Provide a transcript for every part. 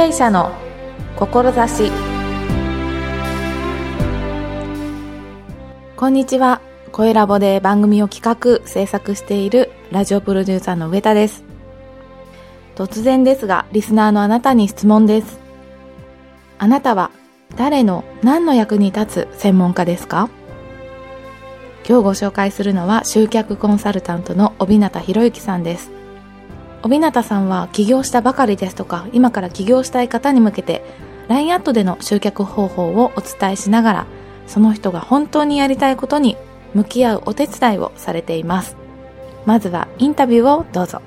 営者の志。こんにちは。声ラボで番組を企画制作しているラジオプロデューサーの上田です。突然ですがリスナーのあなたに質問です。あなたは誰の何の役に立つ専門家ですか？今日ご紹介するのは集客コンサルタントの帯名博之さんです。帯名さんは起業したばかりですとか今から起業したい方に向けて LINE アットでの集客方法をお伝えしながらその人が本当にやりたいことに向き合うお手伝いをされていますまずはインタビューをどうぞ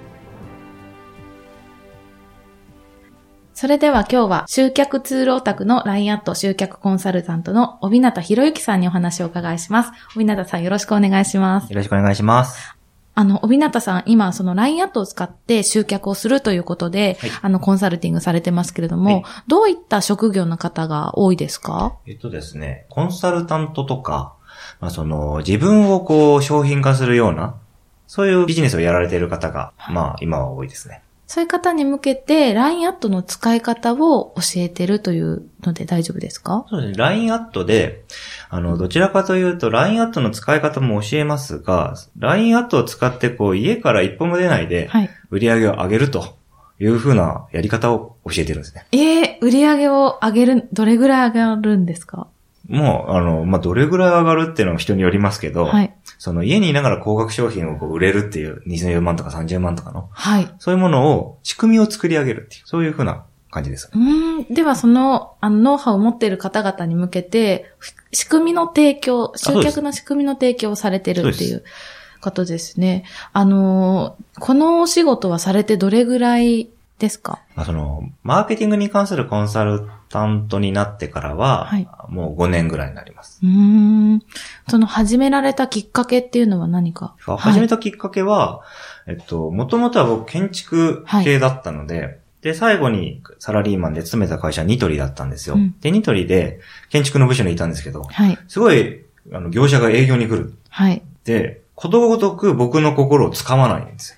それでは今日は集客ツールオタクの LINE アット集客コンサルタントの帯名博之さんにお話をお伺いします。帯名さんよろしくお願いします。よろしくお願いします。あの、帯名さん、今、その LINE アットを使って集客をするということで、はい。あの、コンサルティングされてますけれども、はいどういった職業の方が多いですか？えっとですね、コンサルタントとか、まあ、その、自分をこう、商品化するような、そういうビジネスをやられている方が、まあ、今は多いですね。そういう方に向けて LINE アットの使い方を教えてるというので大丈夫ですか？そうですね、LINE アットで、あの、どちらかというと、LINE アットの使い方も教えますが、LINE アットを使って、こう、家から一歩も出ないで、はい。売り上げを上げるという風なやり方を教えてるんですね。えー、売り上げを上げる、どれぐらい上がるんですか？もう、あの、まあ、どれぐらい上がるっていうのも人によりますけど、はい。その家にいながら高額商品をこう売れるっていう20万とか30万とかの、はい。そういうものを、仕組みを作り上げるっていう、そういう風な感じです。うーん。では、その、あの、ノウハウを持っている方々に向けて、ふ仕組みの提供、集客の仕組みの提供をされてるっていうことですね。あのー、このお仕事はされてどれぐらいですか？まあ、その、マーケティングに関するコンサルタントになってからは、はいもう5年ぐらいになります。うーん。その始められたきっかけっていうのは何か？始めたきっかけは、えっと、もともとは僕建築系だったので、で、最後にサラリーマンで勤めた会社はニトリだったんですよ。うんで、ニトリで建築の部署にいたんですけど、はい。すごい、あの、業者が営業に来る。はい。で、ことごとく僕の心をつかまないんです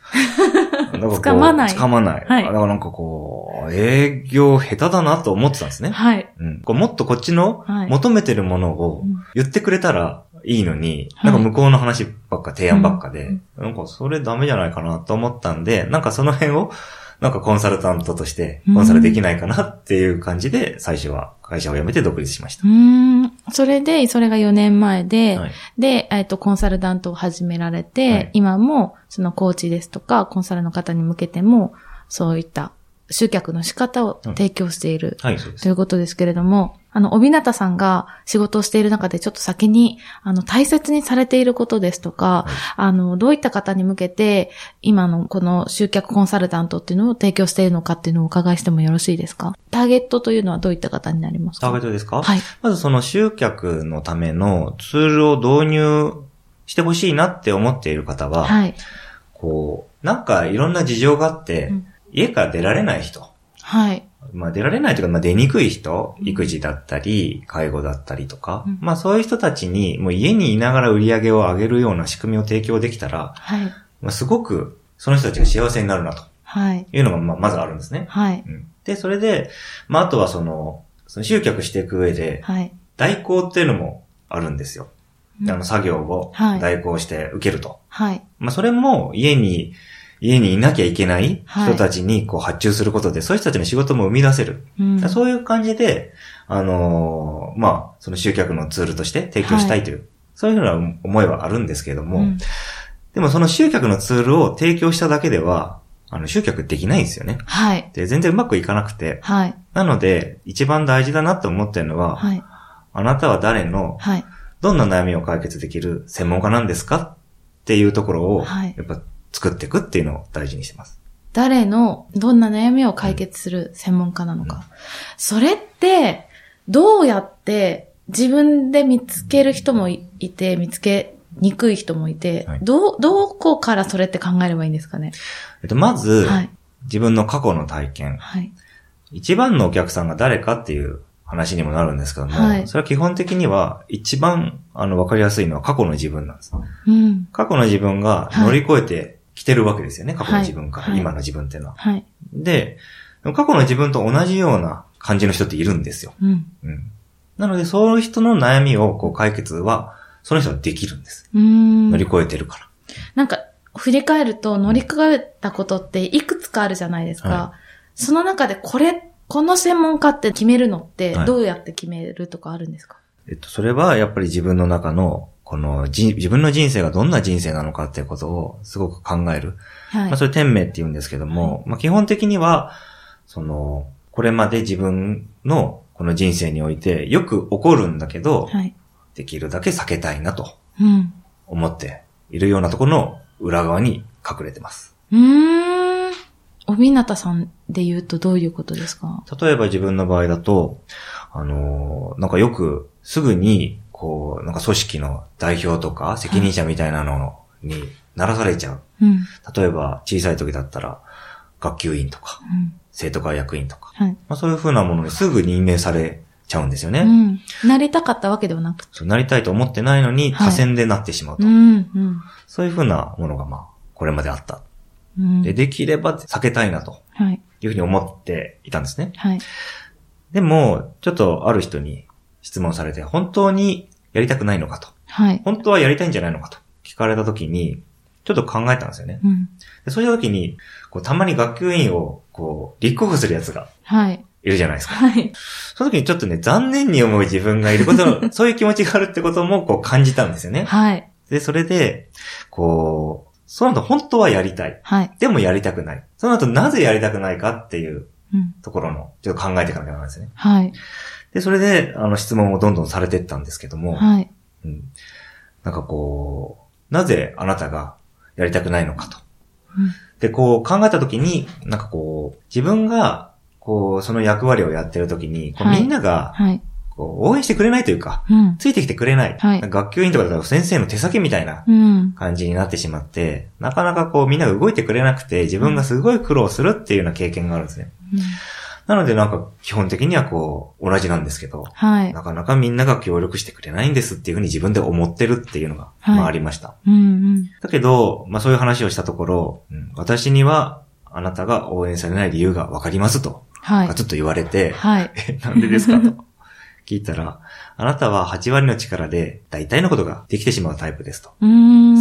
よ。なんかまないつかまない。はいだからなんかこう、営業下手だなと思ってたんですね。はい。うん、こうもっとこっちのはい求めてるものをうん言ってくれたらいいのに、はいなんか向こうの話ばっか、提案ばっかで、うんなんかそれダメじゃないかなと思ったんで、なんかその辺を、なんかコンサルタントとしてコンサルできないかなっていう感じで、最初は会社を辞めて独立しましうーん。それで、それが4年前で、た。はい。で、えっ、と、コンサルタントを始められて、はい今も、そのコーチですとか、コンサルの方に向けても、そういった集客の仕方を提供している、はい、そうですとい。うことですけれども、あの、帯名さんが仕事をしている中でちょっと先に、あの、大切にされていることですとか、はいあの、どういった方に向けて、今のこの集客コンサルタントっていうのを提供しているのかっていうのをお伺いしてもよろしいですか？ターゲットというのはどういった方になりますか？ターゲットですか？はい。まずその集客のためのツールを導入してほしいなって思っている方は、はい。こう、なんかいろんな事情があって、うん家から出られない人、はい。まあ出られないというか、まあ出にくい人、育児だったり、介護だったりとか、うんまあそういう人たちに、もう家にいながら売り上げを上げるような仕組みを提供できたら、はい。まあすごくその人たちが幸せになるなとはい。いうのが、まあまずあるんですね。はい。うんで、それで、まああとはその、その集客していく上で、はい。代行っていうのもあるんですよ。うんあの作業をはい代行して受けると。はい。まあそれも家に、家にいなきゃいけないはい人たちにこう発注することで、そういう人たちの仕事も生み出せる。うんそういう感じで、あのーまあ、その集客のツールとして提供したいという、そういうふうな思いはあるんですけれども、うんでもその集客のツールを提供しただけでは、あの、集客できないんですよね。はい。で、全然うまくいかなくて。はい。なので、一番大事だなって思ってるのは、はい。あなたは誰の、はい。どんな悩みを解決できる専門家なんですかっていうところを、はいやっぱ作っていくっていうのを大事にしてます。誰のどんな悩みを解決する専門家なのか。それって、どうやって自分で見つける人もいて、見つけにくい人もいて、はいどう、どこからそれって考えればいいんですかね？えっと、まず、はい。自分の過去の体験、はい。一番のお客さんが誰かっていう話にもなるんですけども、はいそれは基本的には一番あの分かりやすいのは過去の自分なんです。うん。過去の自分が乗り越えてきてるわけですよね、過去の自分から、はい今の自分っていうのは。はい。で、過去の自分と同じような感じの人っているんですよ。うん。うん。なので、そういう人の悩みをこう解決は、その人はできるんです。うーん乗り越えてるから。なんか、振り返ると乗り越えたことっていくつかあるじゃないですか。はその中でこれ、この専門家って決めるのってはいどうやって決めるとかあるんですか、えっと、それはやっぱり自分の中の、このじ、自分の人生がどんな人生なのかっていうことをすごく考える。はい。まあ、それ天命って言うんですけども、まあ、基本的には、その、これまで自分のこの人生においてよく起こるんだけど、はい。できるだけ避けたいなとうん。思っているようなところの裏側に隠れてます。うーん。おみなたさんで言うとどういうことですか？例えば自分の場合だと、あのーなんかよくすぐに、こう、なんか組織の代表とか責任者みたいなのにならされちゃう。うん。例えば小さい時だったら、学級委員とか、うん。生徒会役員とか、はい。まあそういう風なものにすぐ任命されちゃうんですよね。うん。なりたかったわけではなくそうなりたいと思ってないのに、はい多選でなってしまうと。うん。うん。そういう風なものがまあ、これまであった。うん。で、できれば避けたいなとはい。いうふうに思っていたんですね。はい。でも、ちょっとある人に質問されて、本当にやりたくないのかと。はい。本当はやりたいんじゃないのかと聞かれた時に、ちょっと考えたんですよね。うん。でそういう時に、こう、たまに学級委員を、こう、立候補する奴がはい。いるじゃないですか。はい。その時にちょっとね、残念に思う自分がいることの、そういう気持ちがあるってことも、こう、感じたんですよね。はい。で、それで、こう、その後本当はやりたい。はい。でもやりたくない。その後なぜやりたくないかっていううん。ところの、ちょっと考えていかなきゃならないですね。はい。で、それで、あの、質問をどんどんされていったんですけども、はい。うん。なんかこう、なぜあなたがやりたくないのかと。うんで、こう考えたときに、なんかこう、自分が、こう、その役割をやってるときに、こうはいみんなが、はい。こう、応援してくれないというか、うん。ついてきてくれない。はい学級委員とかだと先生の手先みたいなうん。感じになってしまって、なかなかこうみんなが動いてくれなくて、自分がすごい苦労するっていうような経験があるんですね。なのでなんか基本的にはこう、同じなんですけど、はい。なかなかみんなが協力してくれないんですっていうふうに自分で思ってるっていうのが、はいまあありました。うんうん。だけど、まあそういう話をしたところ、うん私にはあなたが応援されない理由がわかりますと、はいガ。ツッと言われて、はい。え、なんでですかと 聞いたら、あなたは8割の力で大体のことができてしまうタイプですと。う。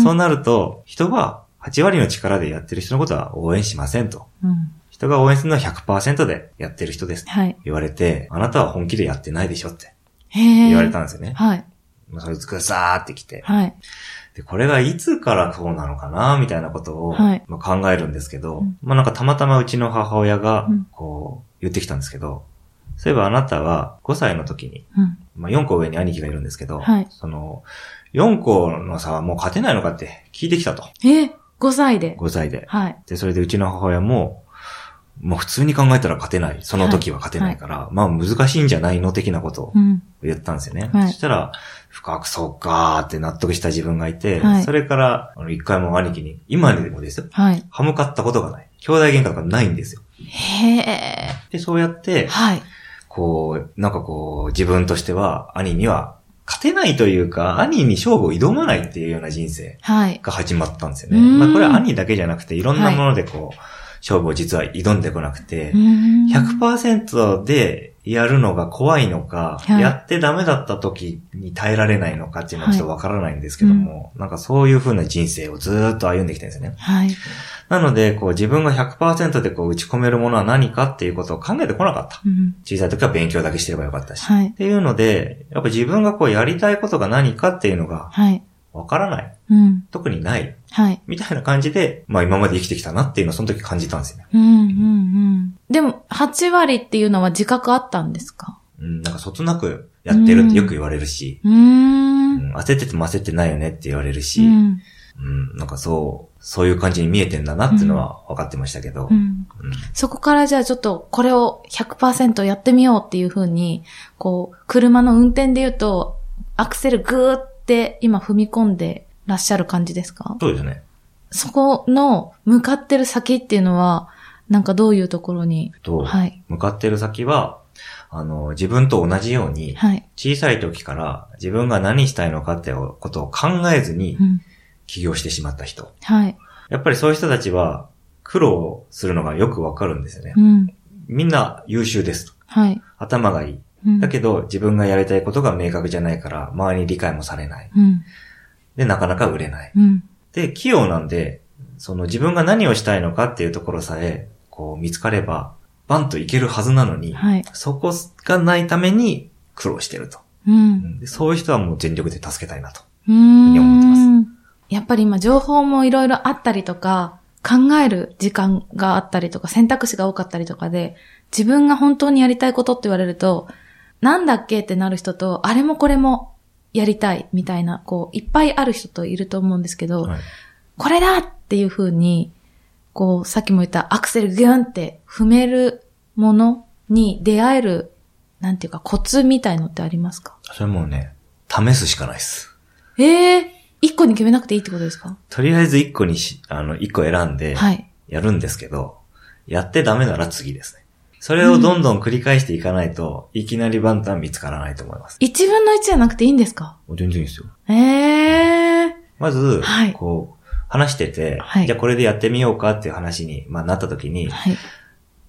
そうなると、人は8割の力でやってる人のことは応援しませんと。うん。人が応援するのは100%でやってる人です。はい。言われて、あなたは本気でやってないでしょって。言われたんですよね。はい。まあそれつくさーってきて。はい。で、これがいつからそうなのかなみたいなことを、はいまあ、考えるんですけど、うんまあなんかたまたまうちの母親がうん、こう、言ってきたんですけど、そういえばあなたは5歳の時に、うん。まあ4個上に兄貴がいるんですけど、はいその、4個の差はもう勝てないのかって聞いてきたと。え、5歳で。5歳で。はい。で、それでうちの母親も、もう普通に考えたら勝てない。その時は勝てないから、まあ難しいんじゃないの的なことをうん。言ったんですよね。はいそしたら、深くそうかーって納得した自分がいて、はいそれから、あの、一回も兄貴に、今でもですよ、はい。歯向かったことがない。兄弟喧嘩とかないんですよ。へえ。で、そうやって、はい。こう、なんかこう、自分としては、兄には、勝てないというか、兄に勝負を挑まないっていうような人生はい。が始まったんですよね。うんまあこれは兄だけじゃなくて、いろんなものでこう、勝負を実は挑んでこなくて、うーん。100%でやるのが怖いのか、はいやってダメだった時に耐えられないのかっていうのはちょっとわからないんですけども、なんかそういう風な人生をずーっと歩んできてるんですよね。はい。なので、こう自分が100%でこう打ち込めるものは何かっていうことを考えてこなかった。うん。小さい時は勉強だけしてればよかったし。はいっ。ていうので、やっぱ自分がこうやりたいことが何かっていうのがはい。わからない。うん。特にない。はい。みたいな感じで、まあ今まで生きてきたなっていうのをその時感じたんですよね。うん、うん、うん。でも、8割っていうのは自覚あったんですか？うん、なんかそつなくやってるってよく言われるし、うー。うんん焦ってても焦ってないよねって言われるし、ううん、ん。なんかそう、そういう感じに見えてんだなっていうのは分かってましたけど、うんうん。そこからじゃあちょっとこれを100%やってみようっていう風に、こう、車の運転で言うと、アクセルグーって今踏み込んでらっしゃる感じですか？そうですね。そこの向かってる先っていうのは、なんかどういうところに？と、はい。向かってる先は、あの、自分と同じように、はい。小さい時から自分が何したいのかってことを考えずにうん。起業してしまった人。はい。やっぱりそういう人たちは苦労するのがよくわかるんですよねう。ん。みんな優秀ですと。はい。頭がいい。うんだけど、自分がやりたいことが明確じゃないから、周りに理解もされない。うん。で、なかなか売れない。うん。で、器用なんで、その自分が何をしたいのかっていうところさえ、こう見つかれば、バンといけるはずなのに、はい。そこがないために苦労してると。う。うんそういう人はもう全力で助けたいなと。に思ってまやっぱり今情報もいろいろあったりとか、考える時間があったりとか、選択肢が多かったりとかで、自分が本当にやりたいことって言われると、なんだっけってなる人と、あれもこれもやりたいみたいな、こう、いっぱいある人といると思うんですけど、はいこれだっていう風に、こう、さっきも言ったアクセルギュンって踏めるものに出会える、なんていうかコツみたいのってありますか？それもうね、試すしかないです。ええ一個に決めなくていいってことですか？とりあえず一個にし、あの、一個選んで、はい。やるんですけど、やってダメなら次ですね。それをどんどん繰り返していかないと、いきなりバンタン見つからないと思います。一分の一じゃなくていいんですか？全然いいですよ。ええまず、はいこう、話してて、はいじゃあこれでやってみようかっていう話に、まあ、なった時に、はい。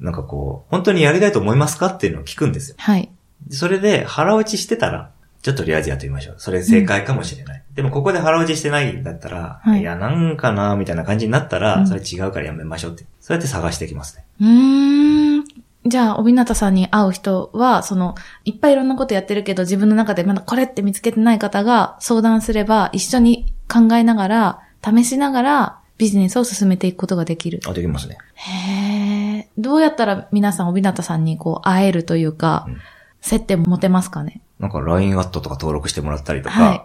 なんかこう、本当にやりたいと思いますかっていうのを聞くんですよ。はい。でそれで腹落ちしてたら、じゃあとりあえずやってみましょう。それ正解かもしれない。でもここで腹落ちしてないんだったら、はいい、や、なんかなみたいな感じになったら、うんそれ違うからやめましょうって。そうやって探していきますね。うーん。じゃあ、おびなたさんに会う人は、その、いっぱいいろんなことやってるけど、自分の中でまだこれって見つけてない方が相談すれば、一緒に考えながら、試しながら、ビジネスを進めていくことができる。あ、できますね。へえ。どうやったら皆さん、おびなたさんにこう、会えるというか、うん接点持てますかね？なんか LINE アットとか登録してもらったりとか、はい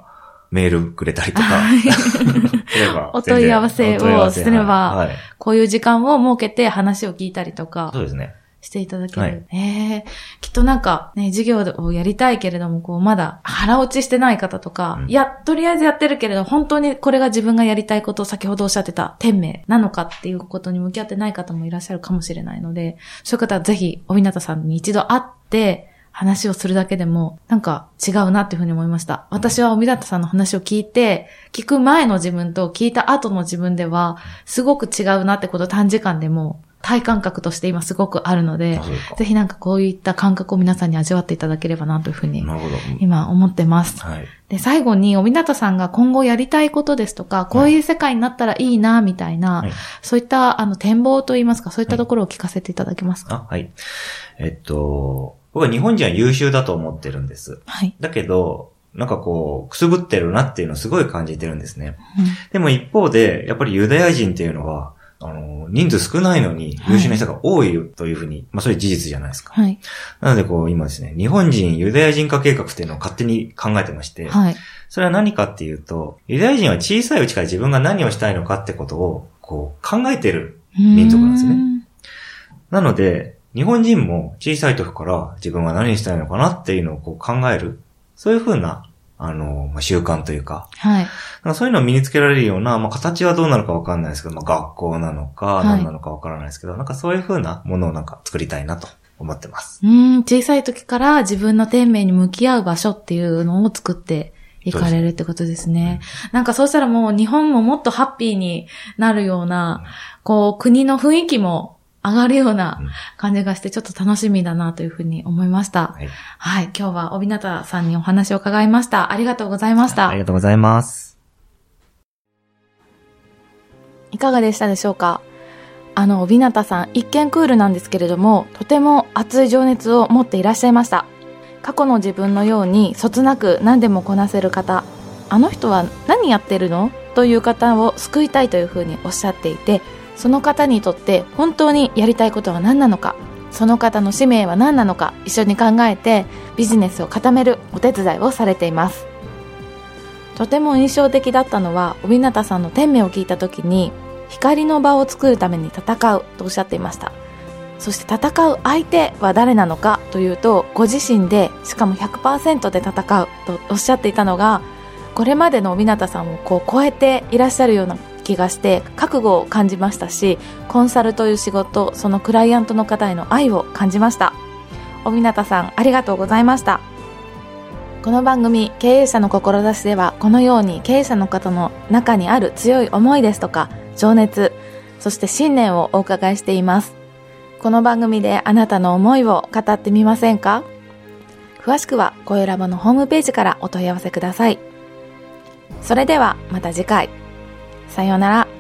メールくれたりとか、お問い合わせをすればはい。はいこういう時間を設けて話を聞いたりとかそうですね。していただける。はい。ええきっとなんかね、授業をやりたいけれども、こう、まだ腹落ちしてない方とか、うん。いや、とりあえずやってるけれど、本当にこれが自分がやりたいことを先ほどおっしゃってた天命なのかっていうことに向き合ってない方もいらっしゃるかもしれないので、そういう方はぜひ、おびなたさんに一度会って、話をするだけでも、なんか違うなっていうふうに思いました。私はおびなたさんの話を聞いて、聞く前の自分と聞いた後の自分では、すごく違うなってこと短時間でも体感覚として今すごくあるのでぜひなんかこういった感覚を皆さんに味わっていただければなというふうに。今思ってます。はい。で、最後に、おみなたさんが今後やりたいことですとか、こういう世界になったらいいな、みたいな、はいそういったあの展望といいますか、そういったところを聞かせていただけますか、あ、はい。えっと、僕は日本人は優秀だと思ってるんです。はい。だけど、なんかこう、くすぶってるなっていうのをすごい感じてるんですね。うんでも一方で、やっぱりユダヤ人っていうのは、あの、人数少ないのに優秀な人が多いというふうに、まあそれ事実じゃないですか。はい。なのでこう今ですね、日本人ユダヤ人化計画っていうのを勝手に考えてまして、はい。それは何かっていうと、ユダヤ人は小さいうちから自分が何をしたいのかってことを、こう考えてる。民族なんですねね。なので、日本人も小さい時から自分は何したいのかなっていうのをこう考える。そういうふうな、あの、まあ、習慣というか、はい。なんかそういうのを身につけられるような、まあ、形はどうなるかわかんないですけど、まあ、学校なのか、い何なのかわからないですけど、なんかそういうふうなものをなんか作りたいなと思ってます。うん、小さい時から自分の天命に向き合う場所っていうのを作っていかれるってことですね。なんかそうしたらもう日本ももっとハッピーになるような、こう国の雰囲気も上がるようなうん感じがしてちょっと楽しみだなというふうに思いました。はい。はい。今日は帯名さんにお話を伺いました。ありがとうございましたあり。がとうございます。いかがでしたでしょうか？あの、帯名さん、一見クールなんですけれども、とても熱い情熱を持っていらっしゃいました。過去の自分のように、そつなく何でもこなせる方、あの人は何やってるの？という方を救いたいというふうにおっしゃっていて、その方にとって本当にやりたいことは何なのか、その方の使命は何なのか、一緒に考えてビジネスを固めるお手伝いをされています。とても印象的だったのは、帯名さんの天命を聞いた時に、光の場を作るために戦うとおっしゃっていました。そして戦う相手は誰なのかというと、ご自身で、しかも100%で戦うとおっしゃっていたのが、これまでの帯名さんをこう超えていらっしゃるような気がして、覚悟を感じましたし、コンサルという仕事、そのクライアントの方への愛を感じました。帯名さん、ありがとうございました。この番組経営者の志ではこのように経営者の方の中にある強い思いですとか情熱そして信念をお伺いしていますこの番組であなたの思いを語ってみませんか？詳しくは声ラボのホームページからお問い合わせください。それではまた次回。さようなら。